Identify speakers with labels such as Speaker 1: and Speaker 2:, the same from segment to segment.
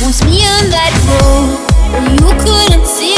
Speaker 1: Was me on that road you couldn't see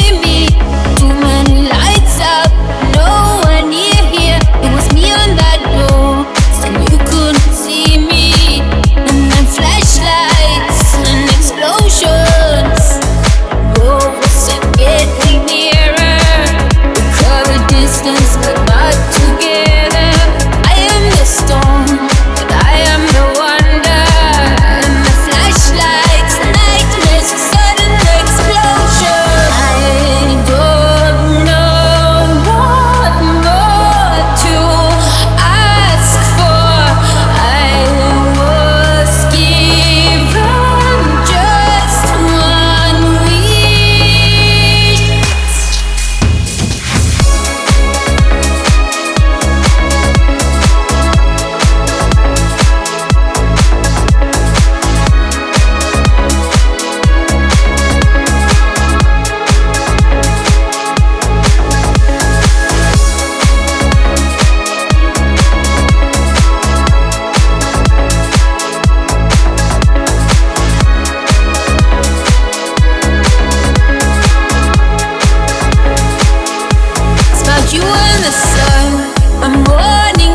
Speaker 1: you in the sun. I'm morning.